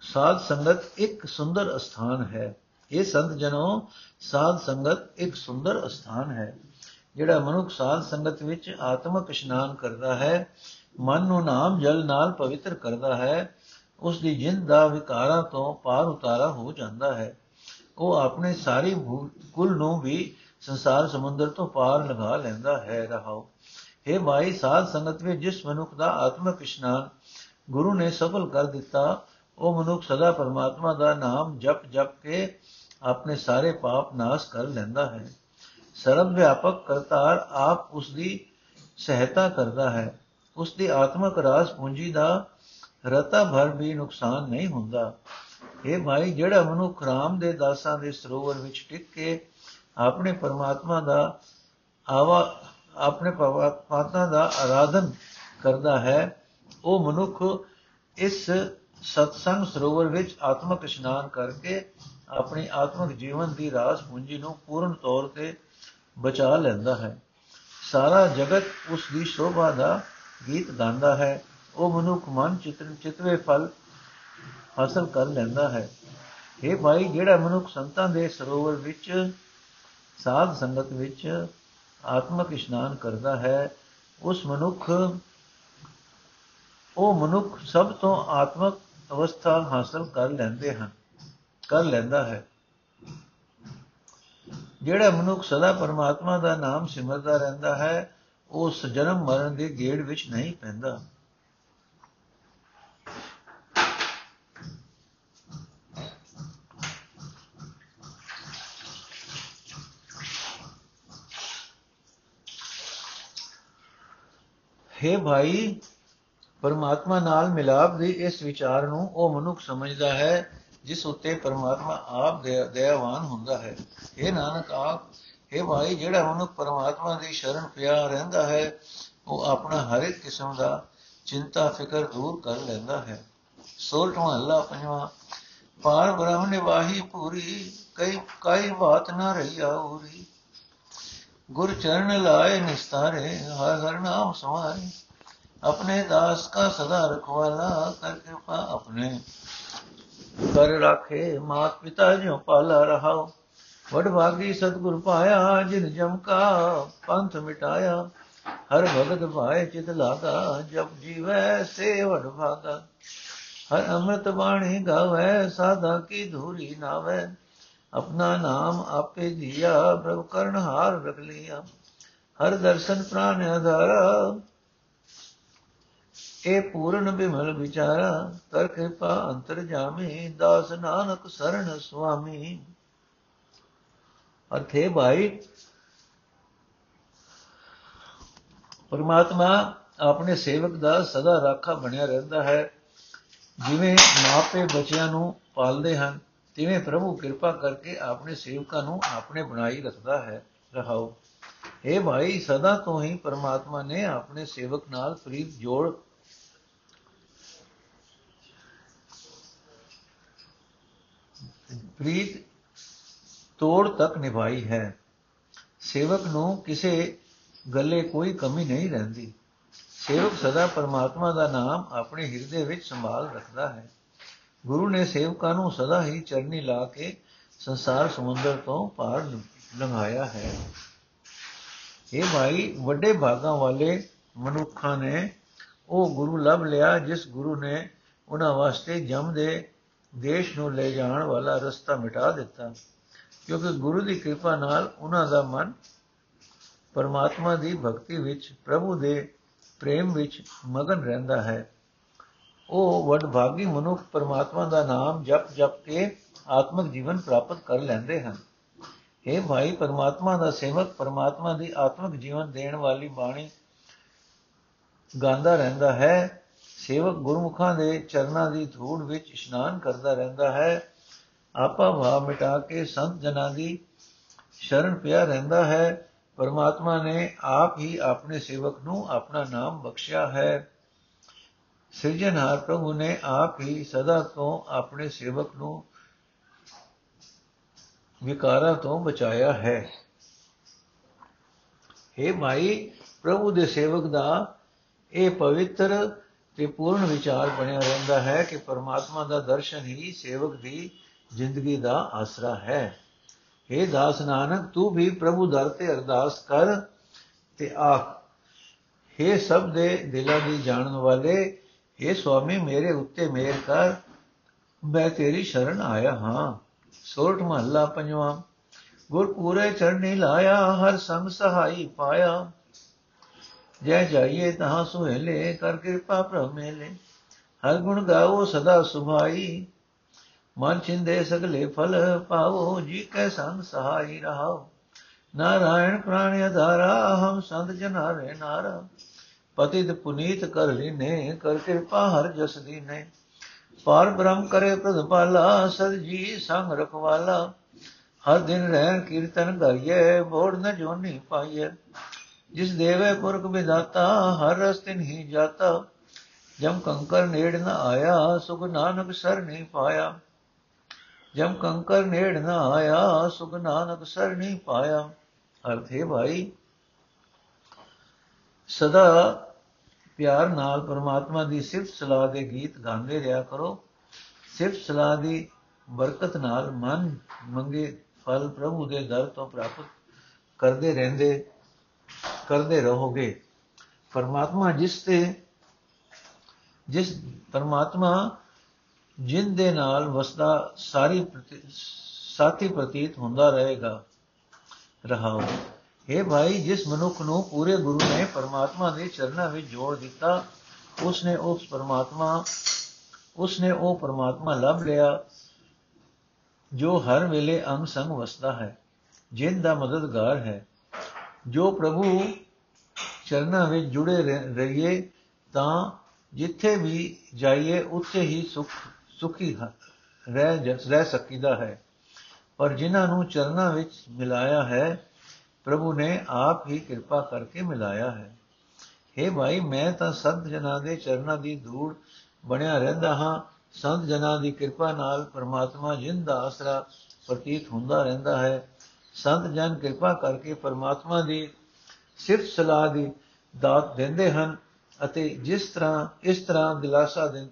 ਸਾਧ ਸੰਗਤ ਇੱਕ ਸੁੰਦਰ ਸਥਾਨ ਹੈ। ਇਹ ਸੰਤ ਜਨੋ ਸਾਧ ਸੰਗਤ ਇੱਕ ਸੁੰਦਰ ਸਥਾਨ ਹੈ ਜਿਹੜਾ ਮਨੁੱਖ ਸਾਧ ਸੰਗਤ ਵਿੱਚ ਆਤਮਿਕ ਇਸ਼ਨਾਨ ਕਰਦਾ ਹੈ ਮਨ ਨੂੰ ਨਾਮ ਜਲ ਨਾਲ ਪਵਿੱਤਰ ਕਰਦਾ ਹੈ ਉਸ ਦੀ ਜਿੰਦ ਦਾ ਵਿਕਾਰਾਂ ਤੋਂ ਪਾਰ ਉਤਾਰਾ ਹੋ ਜਾਂਦਾ ਹੈ ਉਹ ਆਪਣੇ ਸਾਰੀ ਕੁਲ ਨੂੰ ਵੀ ਸੰਸਾਰ ਸਮੁੰਦਰ ਤੋਂ ਪਾਰ ਲਗਾ ਲੈਂਦਾ ਹੈ ਰਹਾਓ हे ਭਾਈ ਸਾਧ ਸੰਗਤ ਵਿੱਚ ਜਿਸ ਮਨੁੱਖ ਦਾ ਆਤਮਿਕ ਇਸ਼ਨਾਨ ਗੁਰੂ ਨੇ ਸਫਲ ਕਰ ਦਿੱਤਾ ਉਹ ਮਨੁੱਖ ਸਦਾ ਪਰਮਾਤਮਾ ਦਾ ਨਾਮ ਜਪ ਜਪ ਕੇ ਆਪਣੇ ਸਾਰੇ ਪਾਪ ਨਾਸ਼ ਕਰ ਲੈਂਦਾ ਹੈ। ਸਰਬ ਵਿਆਪਕ ਕਰਤਾਰ ਆਪ ਉਸ ਦੀ ਸਹਾਇਤਾ ਕਰਦਾ ਹੈ। ਉਸ ਦੀ ਆਤਮਿਕ ਰਾਸ ਪੂੰਜੀ ਦਾ ਰਤਾ ਭਰ ਵੀ ਨੁਕਸਾਨ ਨਹੀਂ ਹੁੰਦਾ। ਇਹ ਭਾਈ, ਜਿਹੜਾ ਮਨੁੱਖ ਰਾਮ ਦੇ ਦਾਸਾਂ ਦੇ ਸਰੋਵਰ ਵਿੱਚ ਟਿਕ ਕੇ ਆਪਣੇ ਪਰਮਾਤਮਾ ਦਾ ਆਵਾ, ਆਪਣੇ ਪਰਮਾਤਮਾ ਦਾ ਆਰਾਧਨ ਕਰਦਾ ਹੈ, ਉਹ ਮਨੁੱਖ ਇਸ ਸਤਸੰਗ ਸਰੋਵਰ ਵਿੱਚ ਆਤਮਿਕ ਇਸ਼ਨਾਨ ਕਰਕੇ ਆਪਣੀ ਆਤਮਿਕ ਜੀਵਨ ਦੀ ਰਾਸ ਪੂੰਜੀ ਨੂੰ ਪੂਰਨ ਤੌਰ ਤੇ ਬਚਾ ਲੈਂਦਾ ਹੈ। ਸਾਰਾ ਜਗਤ ਉਸ ਦੀ ਸ਼ੋਭਾ ਦਾ ਗੀਤ ਗਾਉਂਦਾ ਹੈ। ਉਹ ਮਨੁੱਖ ਮਨ ਚਿਤਨ ਚਿਤਵੇ ਫਲ ਹਾਸਲ ਕਰ ਲੈਂਦਾ ਹੈ। ਇਹ ਭਾਈ, ਜਿਹੜਾ ਮਨੁੱਖ ਸੰਤਾਂ ਦੇ ਸਰੋਵਰ ਵਿੱਚ, ਸਾਧ ਸੰਗਤ ਵਿੱਚ ਆਤਮਿਕ ਇਸ਼ਨਾਨ ਕਰਦਾ ਹੈ, ਉਸ ਮਨੁੱਖ, ਉਹ ਮਨੁੱਖ ਸਭ ਤੋਂ ਆਤਮਿਕ ਅਵਸਥਾ ਹਾਸਲ ਕਰ ਲੈਂਦੇ ਹਨ, ਕਰ ਲੈਂਦਾ ਹੈ। ਜਿਹੜਾ ਮਨੁੱਖ ਸਦਾ ਪਰਮਾਤਮਾ ਦਾ ਨਾਮ ਸਿਮਰਦਾ ਰਹਿੰਦਾ ਹੈ ਉਸ ਜਨਮ ਮਰਨ ਦੇ ਗੇੜ ਵਿੱਚ ਨਹੀਂ ਪੈਂਦਾ। ਹੈ ਭਾਈ ਪਰਮਾਤਮਾ ਨਾਲ ਮਿਲਾਪ ਦੇ ਇਸ ਵਿਚਾਰ ਨੂੰ ਉਹ ਮਨੁੱਖ ਸਮਝਦਾ ਹੈ, ਜਿਸ ਉੱਤੇ ਪਰਮਾਤਮਾ ਆਪ ਦਇਆਵਾਨ ਹੁੰਦਾ ਹੈ। ਇਹ ਨਾਨਕ ਆਪ ਇਹ ਭਾਈ, ਜਿਹੜਾ ਮਨੁੱਖ ਪਰਮਾਤਮਾ ਦੀ ਸ਼ਰਨ ਪਿਆ ਰਹਿੰਦਾ ਹੈ, ਉਹ ਆਪਣਾ ਹਰ ਇੱਕ ਕਿਸਮ ਦਾ ਚਿੰਤਾ, ਫਿਕਰ ਦੂਰ ਕਰ ਲੈਂਦਾ ਹੈ। ਸੋਲਠਵਾਂ ਅੱਲਾ ਪੰਜਵਾਂ ਪਾਰ ਬ੍ਰਹਮ ਨਿਵਾਹੀ ਪੂਰੀ, ਕਈ ਕਈ ਬਾਤ ਨਾ ਰਹੀ ਆਉਰੀ। ਗੁਰ ਚਰਨ ਲਾਏ ਨਿਸਤਾਰੇ, ਹਰ ਹਰ ਨਾਮ ਸਮਾਰੇ अपने दास का सदा रखवाला कर कृपा अपने कर राखे मात पिता जो पाला रहा वड भागी सतगुर पाया जिन जम का पंथ मिटाया हर भगत भाई चित लागा जब जीवै से वड भागा हर अमृत वाणी गावे साधा की धूरी नावे अपना नाम आपे दिया प्रभु कर्ण हार रख लिया हर दर्शन प्राण आधारा ਇਹ ਪੂਰਨ ਬਿਮਲ ਵਿਚਾਰਾ ਕਰ ਕਿਰਪਾ ਅੰਤਰ ਜਾਮੇ, ਦਾਸ ਨਾਨਕ ਸਰਣ ਸੁਆਮੀ। ਅਰਥੇ ਭਾਈ, ਪਰਮਾਤਮਾ ਆਪਣੇ ਸੇਵਕ ਦਾ ਸਦਾ ਰਾਖਾ ਬਣਿਆ ਰਹਿੰਦਾ ਹੈ। ਜਿਵੇਂ ਮਾਪੇ ਬੱਚਿਆਂ ਨੂੰ ਪਾਲਦੇ ਹਨ, ਤਿਵੇਂ ਪ੍ਰਭੂ ਕਿਰਪਾ ਕਰਕੇ ਆਪਣੇ ਸੇਵਕਾਂ ਨੂੰ ਆਪਣੇ ਬਣਾਈ ਰੱਖਦਾ ਹੈ, ਰਹਾਓ। ਇਹ ਭਾਈ, ਸਦਾ ਤੋਂ ਹੀ ਪਰਮਾਤਮਾ ਨੇ ਆਪਣੇ ਸੇਵਕ ਨਾਲ ਪ੍ਰੀਤ ਜੋੜ ਪ੍ਰੀਤ ਤੋੜ ਤੱਕ ਨਿਭਾਈ ਹੈ। ਸੇਵਕ ਨੂੰ ਕਿਸੇ ਗੱਲੇ ਕੋਈ ਕਮੀ ਨਹੀਂ ਰਹਿੰਦੀ। ਸੇਵਕ ਸਦਾ ਪਰਮਾਤਮਾ ਦਾ ਨਾਮ ਆਪਣੇ ਹਿਰਦੇ ਵਿੱਚ ਸੰਭਾਲ ਰੱਖਦਾ ਹੈ। ਗੁਰੂ ਨੇ ਸੇਵਕਾਂ ਨੂੰ ਸਦਾ ਹੀ ਚਰਨੀ ਲਾ ਕੇ ਸੰਸਾਰ ਸਮੁੰਦਰ ਤੋਂ ਪਾਰ ਲੰਘਾਇਆ ਹੈ। ਇਹ ਭਾਈ ਵੱਡੇ ਭਾਗਾਂ ਵਾਲੇ ਮਨੁੱਖਾਂ ਨੇ ਉਹ ਗੁਰੂ ਲੱਭ ਲਿਆ, ਜਿਸ ਗੁਰੂ ਨੇ ਉਹਨਾਂ ਵਾਸਤੇ ਜਮ ਦੇ ਦੇਸ਼ ਨੂੰ ਲੈ ਜਾਣ ਵਾਲਾ ਰਸਤਾ ਮਿਟਾ ਦਿੱਤਾ। ਕਿਉਂਕਿ ਗੁਰੂ ਦੀ ਕਿਰਪਾ ਨਾਲ ਉਹਨਾਂ ਦਾ ਮਨ ਪਰਮਾਤਮਾ ਦੀ ਭਗਤੀ ਵਿੱਚ, ਪ੍ਰਭੂ ਦੇ ਪ੍ਰੇਮ ਵਿੱਚ ਮਗਨ ਰਹਿੰਦਾ ਹੈ। ਉਹ ਵਡਭਾਗੀ ਮਨੁੱਖ ਪਰਮਾਤਮਾ ਦਾ ਨਾਮ ਜਪ ਜਪ ਕੇ ਆਤਮਿਕ ਜੀਵਨ ਪ੍ਰਾਪਤ ਕਰ ਲੈਂਦੇ ਹਨ। ਇਹ ਭਾਈ, ਪਰਮਾਤਮਾ ਦਾ ਸੇਵਕ ਪਰਮਾਤਮਾ ਦੀ ਆਤਮਿਕ ਜੀਵਨ ਦੇਣ ਵਾਲੀ ਬਾਣੀ ਗਾਉਂਦਾ ਰਹਿੰਦਾ ਹੈ। ਸੇਵਕ ਗੁਰਮੁਖਾਂ ਦੇ ਚਰਨਾਂ ਦੀ ਧੂੜ ਵਿੱਚ ਇਸ਼ਨਾਨ ਕਰਦਾ ਰਹਿੰਦਾ ਹੈ। ਆਪਾ ਭਾਵ ਮਿਟਾ ਕੇ ਸੰਤ ਜਨਾਂ ਦੀ ਸ਼ਰਨ ਪਿਆ ਰਹਿੰਦਾ ਹੈ। ਪਰਮਾਤਮਾ ਨੇ ਆਪ ਹੀ ਆਪਣੇ ਸੇਵਕ ਨੂੰ ਆਪਣਾ ਨਾਮ ਬਖਸ਼ਿਆ ਹੈ। ਸਿਰਜਣਹਾਰ ਪ੍ਰਭੂ ਨੇ ਆਪ ਹੀ ਸਦਾ ਤੋਂ ਆਪਣੇ ਸੇਵਕ ਨੂੰ ਵਿਕਾਰਾਂ ਤੋਂ ਬਚਾਇਆ ਹੈ। हे ਭਾਈ, ਪ੍ਰਭੂ ਦੇ ਸੇਵਕ ਦਾ ਇਹ ਪਵਿੱਤਰ ਤੇ ਪੂਰਨ ਵਿਚਾਰ ਬਣਿਆ ਰਹਿੰਦਾ ਹੈ ਕਿ ਪਰਮਾਤਮਾ ਦਾ ਦਰਸ਼ਨ ਹੀ ਸੇਵਕ ਦੀ ਜ਼ਿੰਦਗੀ ਦਾ ਆਸਰਾ ਹੈ हे ਦਾਸ ਨਾਨਕ ਤੂੰ ਵੀ ਪ੍ਰਭੂ ਦਰ ਤੇ ਅਰਦਾਸ ਕਰ ਤੇ ਆਖ हे ਸਭ ਦੇ ਦਿਲਾਂ ਦੀ ਜਾਣਨ ਵਾਲੇ हे ਸੁਆਮੀ ਮੇਰੇ ਉੱਤੇ ਮਿਹਰ ਕਰ ਮੈਂ ਤੇਰੀ ਸ਼ਰਨ ਆਇਆ ਹਾਂ ਸੋਰਠ ਮਹੱਲਾ ਪੰਜਵਾਂ ਗੁਰ ਪੂਰੇ ਚਰਨੀ ਲਾਇਆ ਹਰ ਸੰਗ ਸਹਾਈ ਪਾਇਆ ਜੈ ਜਾਈਏ ਤਹਾਂ ਸੁਹੇਲੇ ਕਰ ਕਿਰਪਾ ਪ੍ਰਭ ਮੇਲੇ ਹਰ ਗੁਣ ਗਾਓ, ਸਦਾ ਸੁਭਾਈ। ਮਨ ਚਿੰਦੇ ਸਗਲੇ ਫਲ ਪਾਵੋ ਜੀ ਕੈ ਸੰਗ ਸਹਾਈ ਰਹਾਓ। ਨਾਰਾਇਣ ਪ੍ਰਾਣ ਅਧਾਰਾ ਹਮ ਸੰਤ ਜਨਾਰੇ ਨਾਰਾ। ਪਤਿਤ ਪੁਨੀਤ ਕਰ ਲੀਨੇ, ਕਰ ਕਿਰਪਾ ਹਰ ਜਸ ਦੀਨੇ। ਪਾਰ ਬ੍ਰਹਮ ਕਰੇ ਪ੍ਰਤਪਾਲਾ ਸਦ ਜੀ ਸੰਗ ਰਖਵਾਲਾ। ਹਰ ਦਿਨ ਰਹਿਣ ਕੀਰਤਨ ਗਾਈਏ ਮੋੜ ਨ ਜੋਨੀ ਪਾਈਏ ਜਿਸ ਦੇਵੇ ਪੁਰਖ ਵਿਦਾਤਾ ਹਰ ਰਸਤੇ ਨਹੀਂ ਜਾਤਾ। ਜਮ ਕੰਕਰ ਨੇੜ ਨ ਆਇਆ, ਸੁਖ ਨਾਨਕ ਸਰ ਨਹੀਂ ਪਾਇਆ। ਜਮ ਕੰਕਰ ਨੇੜ ਨ ਆਇਆ, ਸੁਖ ਨਾਨਕ ਸਰ ਨਹੀਂ ਪਾਇਆ। ਅਰਥ ਹੈ ਭਾਈ, ਸਦਾ ਪਿਆਰ ਨਾਲ ਪਰਮਾਤਮਾ ਦੀ ਸਿਫਤ ਸਲਾਹ ਦੇ ਗੀਤ ਗਾਉਂਦੇ ਰਿਹਾ ਕਰੋ। ਸਿਫਤ ਸਲਾਹ ਦੀ ਬਰਕਤ ਨਾਲ ਮਨ ਮੰਗੇ ਫਲ ਪ੍ਰਭੂ ਦੇ ਦਰ ਤੋਂ ਪ੍ਰਾਪਤ ਕਰਦੇ ਰਹਿੰਦੇ। ਕਰਦੇ ਰਹੋਗੇ। ਪਰਮਾਤਮਾ ਜਿਸ ਤੇ, ਜਿਸ ਪਰਮਾਤਮਾ ਜਿਨ ਦੇ ਨਾਲ ਵਸਦਾ ਸਾਰੀ ਸਾਥੀ ਪ੍ਰਤੀਤ ਹੁੰਦਾ ਰਹੇਗਾ। ਰਹਾਓ। हे ਭਾਈ, ਜਿਸ ਮਨੁੱਖ ਨੂੰ ਪੂਰੇ ਗੁਰੂ ਨੇ ਪਰਮਾਤਮਾ ਦੇ ਚਰਨਾਂ ਵਿੱਚ ਜੋੜ ਦਿੱਤਾ, ਉਸਨੇ ਉਸ ਪਰਮਾਤਮਾ, ਉਸਨੇ ਉਹ ਪਰਮਾਤਮਾ ਲੱਭ ਲਿਆ, ਜੋ ਹਰ ਵੇਲੇ ਅੰਗ ਸੰਗ ਵਸਦਾ ਹੈ, ਜਿਨ ਦਾ ਮਦਦਗਾਰ ਹੈ। ਜੋ ਪ੍ਰਭੂ ਚਰਨਾਂ ਵਿੱਚ ਜੁੜੇ ਰਹੀਏ, ਤਾਂ ਜਿੱਥੇ ਵੀ ਜਾਈਏ, ਉੱਥੇ ਹੀ ਸੁਖ, ਸੁਖੀ ਰਹਿ ਰਹਿ ਸਕੀਦਾ ਹੈ। ਪਰ ਜਿਨ੍ਹਾਂ ਨੂੰ ਚਰਨਾਂ ਵਿੱਚ ਮਿਲਾਇਆ ਹੈ, ਪ੍ਰਭੂ ਨੇ ਆਪ ਹੀ ਕਿਰਪਾ ਕਰਕੇ ਮਿਲਾਇਆ ਹੈ। हे ਭਾਈ, ਮੈਂ ਤਾਂ ਸੰਤ ਜਨਾਂ ਦੇ ਚਰਨਾਂ ਦੀ ਧੂੜ ਬਣਿਆ ਰਹਿੰਦਾ ਹਾਂ। ਸੰਤ ਜਨਾਂ ਦੀ ਕਿਰਪਾ ਨਾਲ ਪਰਮਾਤਮਾ ਜਿੰਦ ਦਾ ਆਸਰਾ ਪ੍ਰਤੀਤ ਹੁੰਦਾ ਰਹਿੰਦਾ ਹੈ। ਸੰਤ ਜਨ ਕਿਰਪਾ ਕਰਕੇ ਪਰਮਾਤਮਾ ਦੀ ਸਿਫਤ ਸਲਾਹ ਦੀ ਦਾਤ ਦਿੰਦੇ ਹਨ ਅਤੇ ਜਿਸ ਤਰ੍ਹਾਂ, ਇਸ ਤਰ੍ਹਾਂ ਦਿਲਾਸਾ ਦੇ,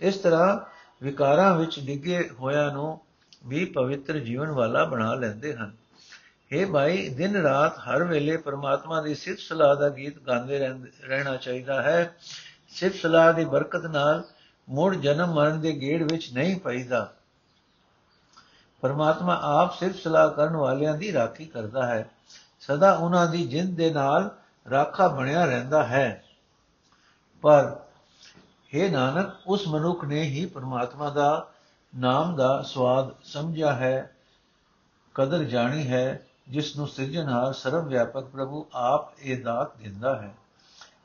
ਇਸ ਤਰ੍ਹਾਂ ਵਿਕਾਰਾਂ ਵਿੱਚ ਡਿੱਗੇ ਹੋਇਆਂ ਨੂੰ ਵੀ ਪਵਿੱਤਰ ਜੀਵਨ ਵਾਲਾ ਬਣਾ ਲੈਂਦੇ ਹਨ। हे ਭਾਈ, ਦਿਨ ਰਾਤ ਹਰ ਵੇਲੇ ਪਰਮਾਤਮਾ ਦੀ ਸਿਫਤ ਸਲਾਹ ਦਾ ਗੀਤ ਗਾਉਂਦੇ ਰਹਿਣਾ ਚਾਹੀਦਾ ਹੈ। ਸਿਫਤ ਸਲਾਹ ਦੀ ਬਰਕਤ ਨਾਲ ਮੁੜ ਜਨਮ ਮਰਨ ਦੇ ਗੇੜ ਵਿੱਚ ਨਹੀਂ ਪਈਦਾ। ਪਰਮਾਤਮਾ ਆਪ ਸਿਰਫ ਸਲਾਹ ਕਰਨ ਵਾਲਿਆਂ ਦੀ ਰਾਖੀ ਕਰਦਾ ਹੈ। ਸਦਾ ਉਹਨਾਂ ਦੀ ਜਿੰਦ ਦੇ ਨਾਲ ਰਾਖਾ ਬਣਿਆ ਰਹਿੰਦਾ ਹੈ। ਪਰ हे ਨਾਨਕ, ਉਸ ਮਨੁੱਖ ਨੇ ਹੀ ਪਰਮਾਤਮਾ ਦਾ, ਨਾਮ ਦਾ ਸਵਾਦ ਸਮਝਿਆ ਹੈ, ਕਦਰ ਜਾਣੀ ਹੈ ਜਿਸ ਨੂੰ ਸਿਰਜਣਹਾਰ ਸਰਵ ਵਿਆਪਕ ਪ੍ਰਭੂ ਆਪ ਇਹ ਦਾਤ ਦਿੰਦਾ ਹੈ।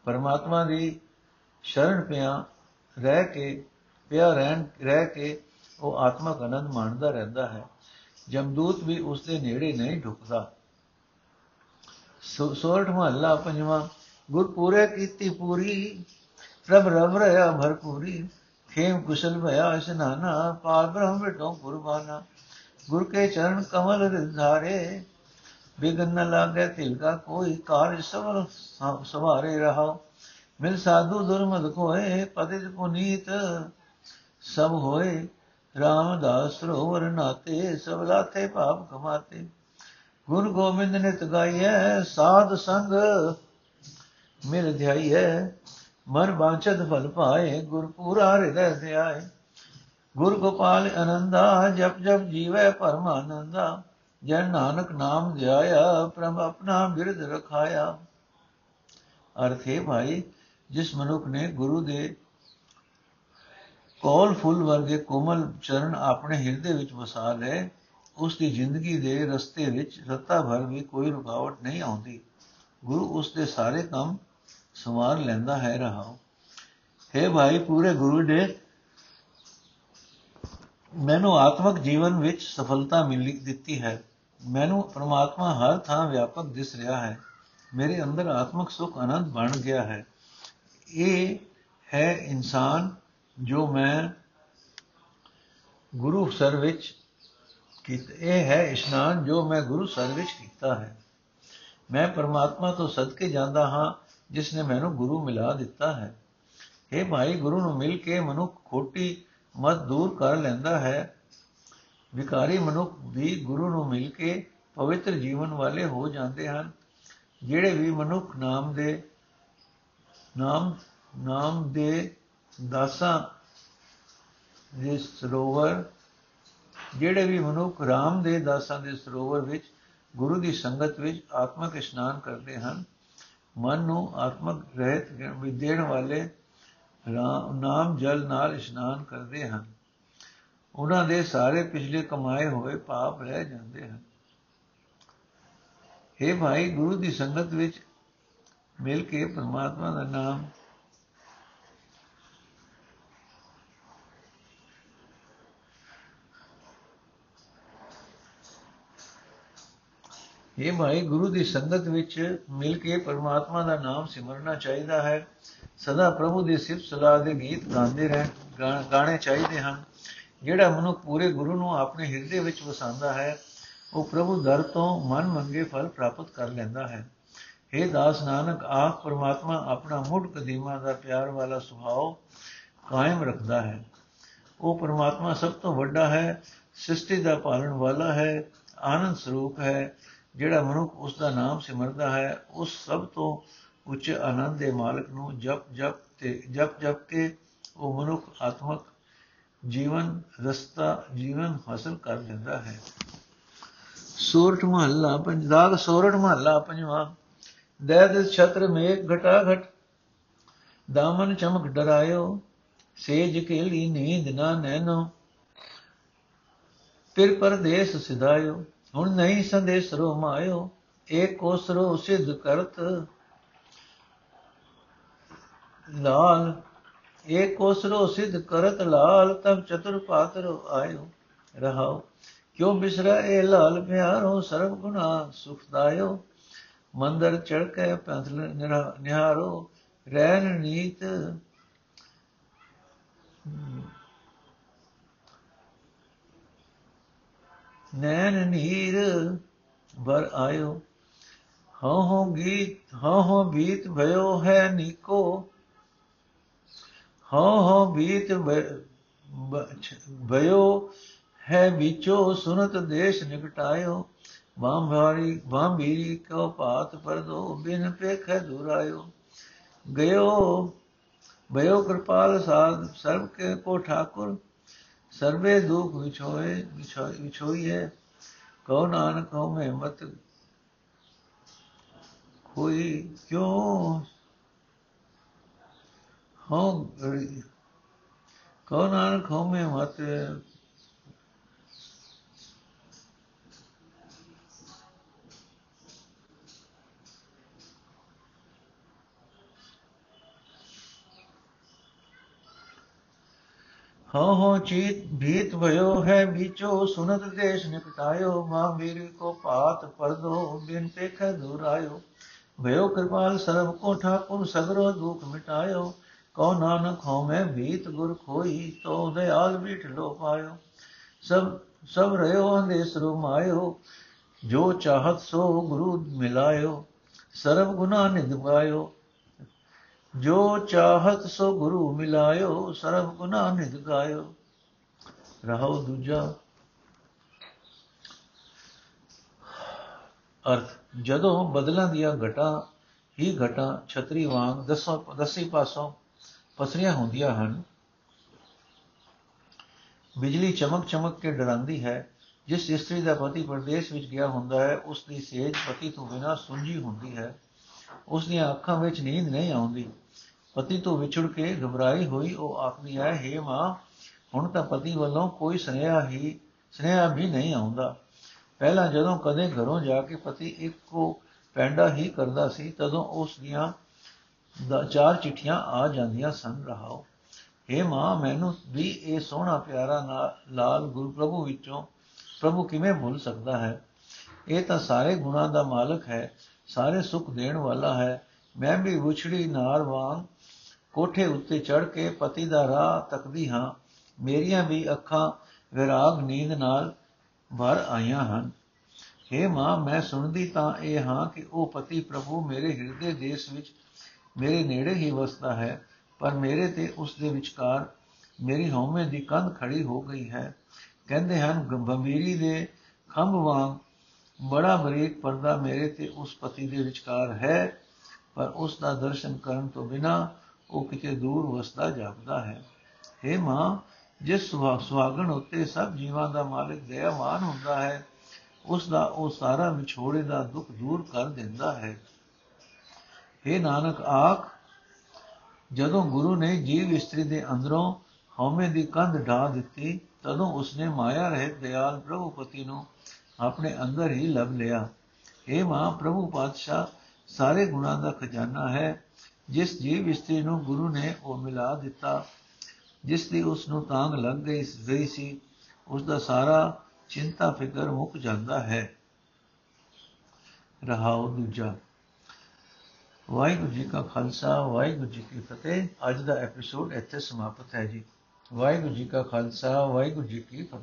ਪਰਮਾਤਮਾ ਦੀ ਸ਼ਰਨ ਪਿਆ ਰਹਿ ਕੇ, ਪਿਆ ਰਹਿਣ, ਰਹਿ ਕੇ ਉਹ ਆਤਮਕ ਆਨੰਦ ਮਾਣਦਾ ਰਹਿੰਦਾ ਹੈ। ਜਮਦੂਤ ਵੀ ਉਸ ਦੇ ਨੇੜੇ ਨਹੀਂ ਢੁਕਦਾ। ਸੋਰਠ ਮਹੱਲਾ, ਪੰਜਵਾਂ ਗੁਰ ਪੂਰੇ ਕੀਤੀ ਪੂਰੀ, ਪ੍ਰਭ ਰਵ ਰਹਾ ਭਰਪੂਰੀ, ਖੇਮ ਕੁਸ਼ਲ ਭਇਆ ਇਸਨਾਨਾ ਪਾਲ ਬ੍ਰਹਮ ਵਿਟੋ ਕੁਰਬਾਨਾ। ਗੁਰ ਕੇ ਚਰਨ ਕਮਲ ਰਿਧਾਰੇ ਬਿਗਨ ਨ ਲਾਗੇ ਤਿਲ ਕਾ ਕੋਈ ਕਾਰਜ ਸਵਰ ਸਵਾਰੇ ਰਹਾ। ਮਿਲ ਸਾਧੂ ਦੁਰਮਦ ਕੋਏ, ਪਤਿਤ ਪੁਨੀਤ, ਸਭ ਹੋਏ ਰਾਮਦਾਸ ਸਰੋਵਰ ਨਾਤੇ, ਸਭ ਲਾਥੇ ਪਾਪ ਕਮਾਤੇ। ਗੁਰ ਗੋਬਿੰਦ ਨਿਤ ਗਾਈਐ, ਸਾਧ ਸੰਗ ਮਿਲ ਧਿਆਈਐ। ਮਨ ਬਾਂਚਤ ਫਲ ਪਾਏ ਗੁਰ ਪੂਰਾ ਹਿਰਦੈ ਧਿਆਏ। ਗੁਰ ਗੋਪਾਲ ਅਨੰਦਾ, ਜਪ ਜਪ ਜੀਵੈ ਪਰਮ ਆਨੰਦਾ। ਜਨ ਨਾਨਕ ਨਾਮ ਧਿਆਇਆ, ਪ੍ਰਭ ਆਪਣਾ ਬਿਰਧ ਰਖਾਇਆ। ਅਰਥੇ ਭਾਈ, ਜਿਸ ਮਨੁੱਖ ਨੇ ਗੁਰੂ ਦੇ ਕੋਲ ਫੁੱਲ ਵਰਗੇ ਕੋਮਲ ਚਰਨ ਆਪਣੇ ਹਿਰਦੇ ਵਿੱਚ ਵਸਾ ਲਏ। ਉਸ ਦੀ ਜ਼ਿੰਦਗੀ ਦੇ ਰਸਤੇ ਵਿੱਚ ਰਤਾ ਭਰ ਵੀ ਕੋਈ ਰੁਕਾਵਟ ਨਹੀਂ ਆਉਂਦੀ। ਗੁਰੂ ਉਸ ਦੇ ਸਾਰੇ ਕੰਮ ਸਵਾਰ ਲੈਂਦਾ ਹੈ ਰਹਾ ਹੈ ਭਾਈ ਪੂਰੇ ਗੁਰੂ ਨੇ ਮੈਨੂੰ ਆਤਮਿਕ ਜੀਵਨ ਵਿੱਚ ਸਫਲਤਾ ਮਿਲ ਦਿੱਤੀ ਹੈ। ਮੈਨੂੰ ਪ੍ਰਮਾਤਮਾ ਹਰ ਥਾਂ ਵਿਆਪਕ ਦਿਸ ਰਿਹਾ ਹੈ। ਮੇਰੇ ਅੰਦਰ ਆਤਮਿਕ ਸੁਖ ਆਨੰਦ ਬਣ ਗਿਆ ਹੈ। ਇਹ ਹੈ ਇਨਸਾਨ ਜੋ ਮੈਂ ਗੁਰੂ ਸਰ ਵਿੱਚ ਕੀਤਾ, ਇਹ ਹੈ ਇਸ਼ਨਾਨ ਜੋ ਮੈਂ ਗੁਰੂ ਸਰ ਵਿੱਚ ਕੀਤਾ ਹੈ। ਮੈਂ ਪਰਮਾਤਮਾ ਤੋਂ ਸਦਕੇ ਜਾਂਦਾ ਹਾਂ, ਜਿਸ ਨੇ ਮੈਨੂੰ ਗੁਰੂ ਮਿਲਾ ਦਿੱਤਾ ਹੈ। ਇਹ ਭਾਈ, ਗੁਰੂ ਨੂੰ ਮਿਲ ਕੇ ਮਨੁੱਖ ਖੋਟੀ ਮਤ ਦੂਰ ਕਰ ਲੈਂਦਾ ਹੈ। ਵਿਕਾਰੀ ਮਨੁੱਖ ਵੀ ਗੁਰੂ ਨੂੰ ਮਿਲ ਕੇ ਪਵਿੱਤਰ ਜੀਵਨ ਵਾਲੇ ਹੋ ਜਾਂਦੇ ਹਨ। ਜਿਹੜੇ ਵੀ ਮਨੁੱਖ ਨਾਮ ਦੇ, ਨਾਮ ਨਾਮ ਦੇ ਦਾਸਾਂ ਦੇ ਸਰੋਵਰ, ਜਿਹੜੇ ਵੀ ਮਨੁੱਖ ਰਾਮ ਦੇ ਦਾਸਾਂ ਦੇ ਸਰੋਵਰ ਵਿੱਚ, ਗੁਰੂ ਦੀ ਸੰਗਤ ਵਿੱਚ ਆਤਮਿਕ ਇਸ਼ਨਾਨ ਕਰਦੇ ਹਨ, ਮਨ ਨੂੰ ਆਤਮਿਕ ਰਹਿਤ ਦੇਣ ਵਾਲੇ ਨਾਮ ਜਲ ਨਾਲ ਇਸ਼ਨਾਨ ਕਰਦੇ ਹਨ। ਉਹਨਾਂ ਦੇ ਸਾਰੇ ਪਿਛਲੇ ਕਮਾਏ ਹੋਏ ਪਾਪ ਰਹਿ ਜਾਂਦੇ ਹਨ। हे ਭਾਈ, ਗੁਰੂ ਦੀ ਸੰਗਤ ਵਿੱਚ ਮਿਲ ਕੇ ਪਰਮਾਤਮਾ ਦਾ ਨਾਮ ਇਹ ਭਾਈ ਗੁਰੂ ਦੀ ਸੰਗਤ ਵਿੱਚ ਮਿਲ ਕੇ ਪਰਮਾਤਮਾ ਦਾ ਨਾਮ ਸਿਮਰਨਾ ਚਾਹੀਦਾ ਹੈ, ਸਦਾ ਪ੍ਰਭੂ ਦੀ ਸਿਫਤ ਸਲਾਹ ਦੇ ਗੀਤ ਗਾਉਂਦੇ ਰਹਿ ਗਾਣੇ ਚਾਹੀਦੇ ਹਨ। ਜਿਹੜਾ ਮਨੁੱਖ ਪੂਰੇ ਗੁਰੂ ਨੂੰ ਆਪਣੇ ਹਿਰਦੇ ਵਿੱਚ ਵਸਾਉਂਦਾ ਹੈ, ਉਹ ਪ੍ਰਭੂ ਦਰ ਤੋਂ ਮਨ ਮੰਗੇ ਫਲ ਪ੍ਰਾਪਤ ਕਰ ਲੈਂਦਾ ਹੈ। हे ਦਾਸ ਨਾਨਕ, ਆਪ ਪਰਮਾਤਮਾ ਆਪਣਾ ਮੁੱਢ ਕਦੀਮਾ ਦਾ ਪਿਆਰ ਵਾਲਾ ਸੁਭਾਅ ਕਾਇਮ ਰੱਖਦਾ ਹੈ। ਉਹ ਪਰਮਾਤਮਾ ਸਭ ਤੋਂ ਵੱਡਾ ਹੈ, ਸ੍ਰਿਸ਼ਟੀ ਦਾ ਪਾਲਣ ਵਾਲਾ ਹੈ, ਆਨੰਦ ਸਰੂਪ ਹੈ। ਜਿਹੜਾ ਮਨੁੱਖ ਉਸ ਦਾ ਨਾਮ ਸਿਮਰਦਾ ਹੈ, ਉਸ ਸਭ ਤੋਂ ਉੱਚ ਆਨੰਦ ਦੇ ਮਾਲਕ ਨੂੰ ਜਪ ਜਪ ਤੇ ਜਪ ਜਪ ਕੇ ਉਹ ਮਨੁੱਖ ਆਤਮਕ ਜੀਵਨ ਰਸਤਾ, ਜੀਵਨ ਹਾਸਲ ਕਰ ਲੈਂਦਾ ਹੈ। ਸੂਰਠ ਮਹੱਲਾ ਪੰਜਦਾਗ ਸੂਰਠ ਮਹੱਲਾ ਪੰਜਵਾ ਦੈਦ ਛਤਰ ਮੇਘ ਘਟਾ ਘਟ ਦਾਮਨ ਚਮਕ ਡਰਾਇਓ, ਸੇਜ ਕੇਲੀ ਨੀਂਦ ਨਾ ਨੈਨੋ ਫਿਰ ਪਰਦੇਸ ਸਿਧਾਇਓ। ਹੁਣ ਨਹੀਂ ਸੰਦੇਸ਼ ਰੋ ਮਾਇਓ ਏਕ ਕੋਸਰੋ ਸਿਧ ਕਰਤ। ਲਾਲ ਏਕ ਕੋਸਰੋ ਸਿਧ ਕਰਤ, ਲਾਲ ਤਬ ਚਤੁਰ ਪਾਤਰੋ ਆਇਓ, ਰਹਾਓ। ਕਿਉ ਬਿਸਰਾ ਇਹ ਲਾਲ ਪਿਆਰੋ ਸਰਬ ਗੁਨਾ ਸੁਖਦਾਇਓ ਮੰਦਰ ਚੜ ਕੇ ਪੰਥਲ ਨਿਹਾਰੋ ਰਹਿਣ ਨੀਤ। ਨੈਣ ਨੀਰ ਬਰ ਆਇਓ। ਹਉ ਹਉ ਗੀਤ ਹਉ ਹਉ ਬੀਤ ਭਇਓ ਹੈ ਨੀਕੋ। ਹਉ ਹਉ ਬੀਤ ਭਇਓ ਹੈ ਵਿਚੋ, ਸੁਨਤ ਦੇਸ਼ ਨਿਕਟਾਇਓ ਬਾਮ ਭਾਰੀ ਬਾਮ ਭੀਰੀ ਕੋ ਪਾਤ ਪਰਦੋ ਬਿਨ ਪੇਖੈ ਦੁਰਾਇਓ। ਗਇਓ, ਭਇਓ ਕਿਰਪਾਲ ਸਾਧ, ਸਰਬ ਕੇ ਕੋ ਠਾਕੁਰ। ਸਰਵੇ ਦੁਖ ਵਿਛੋਏ ਵਿਛੋਈ ਹੈ ਕਉ ਨਾਨਕ ਹਉ ਮੈਂ ਮਤ ਕੋਈ ਕਿਉ? ਹਉ ਕਉ ਨਾਨਕ ਹਉ ਮੈਂ ਮਤ ਹੋ ਹੋ ਚੀਤ ਭੀਤ ਭਇਓ ਹੈ ਵਿਚੋ ਸੁਨਤ ਦੇਸ਼ ਨਿਪਟਾਇਓ, ਮਾਂ ਮੇਰੇ ਕੋ ਪਾਤ ਪਰਦੋ, ਬਿਨ ਪੇਖੈ ਦੂਰ ਆਇਓ। ਭਇਓ ਕਿਰਪਾਲ ਸਰਬ ਕੋ ਠਾਕੁਰ, ਸਗਰੋ ਦੁਖ ਮਿਟਾਇਓ। ਕਉ ਨਾਨਕ ਹਉ ਮੈਂ ਭੀਤ ਗੁਰ ਖੋਈ ਤੋ ਦਇਆਲ ਵਿਟ ਲੋ ਪਾਇਓ ਸਭ ਸਭ ਰਹਿਓ ਅੰਦੇਸ ਰੁਮਾਇਓ ਜੋ ਚਾਹਤ ਸੋ ਗੁਰੂ ਮਿਲਾਇਓ। ਸਰਬ ਗੁਨਾ ਨਿਦਵਾਇਓ ਜੋ ਚਾਹਤ ਸੋ ਗੁਰੂ ਮਿਲਾਇਓ, ਸਰਬ ਗੁਨਾ ਨਿਦ ਗਾਇਓ। ਰਹੋ ਦੂਜਾ। ਅਰਥ, ਜਦੋਂ ਬਦਲਾਂ ਦੀਆਂ ਘਟਾਂ, ਹੀ ਘਟਾਂ ਛਤਰੀ ਵਾਂਗ ਦਸੋਂ ਦਸੀ ਪਾਸੋਂ ਪਸਰੀਆਂ ਹੁੰਦੀਆਂ ਹਨ। ਬਿਜਲੀ ਚਮਕ ਚਮਕ ਕੇ ਡਰਾਂਦੀ ਹੈ। ਜਿਸ ਇਸਤਰੀ ਦਾ ਪਤੀ ਪਰਦੇਸ ਵਿੱਚ ਗਿਆ ਹੁੰਦਾ ਹੈ, ਉਸ ਦੀ ਸੇਜ ਪਤੀ ਤੋਂ ਬਿਨਾਂ ਸੁੰਝੀ ਹੁੰਦੀ ਹੈ। ਉਸ ਦੀਆਂ ਅੱਖਾਂ ਵਿੱਚ ਨੀਂਦ ਨਹੀਂ ਆਉਂਦੀ। ਪਤੀ ਤੋਂ ਵਿਛੜ ਕੇ ਘਬਰਾਈ ਹੋਈ, ਉਹ ਆਖਦੀ ਹੈ हे ਮਾਂ, ਹੁਣ ਤਾਂ ਪਤੀ ਵੱਲੋਂ ਕੋਈ ਸੁਨੇਹਾ ਹੀ, ਸੁਨੇਹਾ ਵੀ ਨਹੀਂ ਆਉਂਦਾ। ਪਹਿਲਾਂ ਜਦੋਂ ਕਦੇ ਘਰੋਂ ਜਾ ਕੇ ਪਤੀ ਇੱਕੋ ਪੈਂਡਾ ਹੀ ਕਰਦਾ ਸੀ, ਤਦੋਂ ਉਸ ਦੀਆਂ ਚਾਰ ਚਿੱਠੀਆਂ ਆ ਜਾਂਦੀਆਂ ਸਨ, ਰਹਾਓ। हे ਮਾਂ, ਮੈਨੂੰ ਵੀ ਇਹ ਸੋਹਣਾ ਪਿਆਰਾ ਲਾਲ ਗੁਰੂ ਪ੍ਰਭੂ ਵਿੱਚੋਂ ਪ੍ਰਭੂ ਕਿਵੇਂ ਭੁੱਲ ਸਕਦਾ ਹੈ? ਇਹ ਤਾਂ ਸਾਰੇ ਗੁਣਾਂ ਦਾ ਮਾਲਕ ਹੈ, ਸਾਰੇ ਸੁੱਖ ਦੇਣ ਵਾਲਾ ਹੈ। ਮੈਂ ਵੀ ਵਿਛੜੀ ਨਾਰ ਵਾਂਗ ਕੋਠੇ ਉੱਤੇ ਚੜ ਕੇ ਪਤੀ ਦਾ ਰਾਹ ਤੱਕਦੀ ਹਾਂ, ਮੇਰੀਆਂ ਵੀ ਅੱਖਾਂ ਵਿਰਾਗ ਨੀਂਦ ਨਾਲ ਭਰ ਆਈਆਂ ਹਨ। हे ਮਾਂ, ਮੈਂ ਸੁਣਦੀ ਤਾਂ ਇਹ ਹਾਂ ਕਿ ਉਹ ਪਤੀ ਪ੍ਰਭੂ ਮੇਰੇ ਹਿਰਦੇ ਦੇਸ਼ ਵਿੱਚ ਮੇਰੇ ਨੇੜੇ ਹੀ ਵਸਦਾ ਹੈ, ਪਰ ਮੇਰੇ ਤੇ ਉਸ ਦੇ ਵਿਚਕਾਰ ਮੇਰੀ ਹਉਮੈ ਦੀ ਕੰਧ ਖੜੀ ਹੋ ਗਈ ਹੈ। ਕਹਿੰਦੇ ਹਨ, ਗੰਭੀਰੀ ਦੇ ਖੰਭ ਵਾਂਗ ਬੜਾ ਬਰੀਕ ਪਰਦਾ ਮੇਰੇ ਤੇ ਉਸ ਪਤੀ ਦੇ ਵਿਚਕਾਰ ਹੈ, ਪਰ ਉਸ ਦਾ ਦਰਸ਼ਨ ਕਰਨ ਤੋਂ ਬਿਨਾ ਉਹ ਕਿਤੇ ਦੂਰ ਵਸਦਾ ਜਾਪਦਾ ਹੈ। हे ਮਾਂ, ਜਿਸ ਸੁਹਾਗਣ ਉੱਤੇ ਸਭ ਜੀਵਾਂ ਦਾ ਮਾਲਕ ਦਇਆਵਾਨ ਹੁੰਦਾ ਹੈ, ਉਸ ਦਾ ਉਹ ਸਾਰਾ ਵਿਛੋੜੇ ਦਾ ਦੁੱਖ ਦੂਰ ਕਰ ਦਿੰਦਾ ਹੈ। हे ਨਾਨਕ, ਆਖ, ਜਦੋਂ ਗੁਰੂ ਨੇ ਜੀਵ ਇਸਤਰੀ ਦੇ ਅੰਦਰੋਂ ਹਉਮੈ ਦੀ ਕੰਧ ਢਾ ਦਿੱਤੀ, ਤਦੋਂ ਉਸਨੇ ਮਾਇਆ ਰਹਿਤ ਦਿਆਲ ਪ੍ਰਭੂ ਪਤੀ ਨੂੰ ਆਪਣੇ ਅੰਦਰ ਹੀ ਲੱਭ ਲਿਆ। ਇਹ ਮਾਂ, ਪ੍ਰਭੂ ਪਾਤਸ਼ਾਹ, ਸਾਰੇ ਗੁਣਾਂ ਦਾ ਖਜ਼ਾਨਾ ਹੈ। ਜਿਸ ਜੀਵ ਇਸਤਰੀ ਨੂੰ ਗੁਰੂ ਨੇ ਉਹ ਮਿਲਾ ਦਿੱਤਾ, ਜਿਸ ਦੀ ਉਸ ਨੂੰ ਤਾਂਗ ਲੱਗ ਗਈ ਗਈ ਸੀ ਉਸ ਦਾ ਸਾਰਾ ਚਿੰਤਾ ਫਿਕਰ ਮੁੱਕ ਜਾਂਦਾ ਹੈ। ਰਹਾਉ ਦੂਜਾ, ਵਾਹਿਗੁਰੂ ਜੀ ਕਾ ਖਾਲਸਾ, ਵਾਹਿਗੁਰੂ ਜੀ ਕੀ ਫਤਿਹ। ਅੱਜ ਦਾ ਐਪੀਸੋਡ ਇੱਥੇ ਸਮਾਪਤ ਹੈ ਜੀ। ਵਾਹਿਗੁਰੂ ਜੀ ਕਾ ਖਾਲਸਾ, ਵਾਹਿਗੁਰੂ ਜੀ ਕੀ ਫਤਿਹ।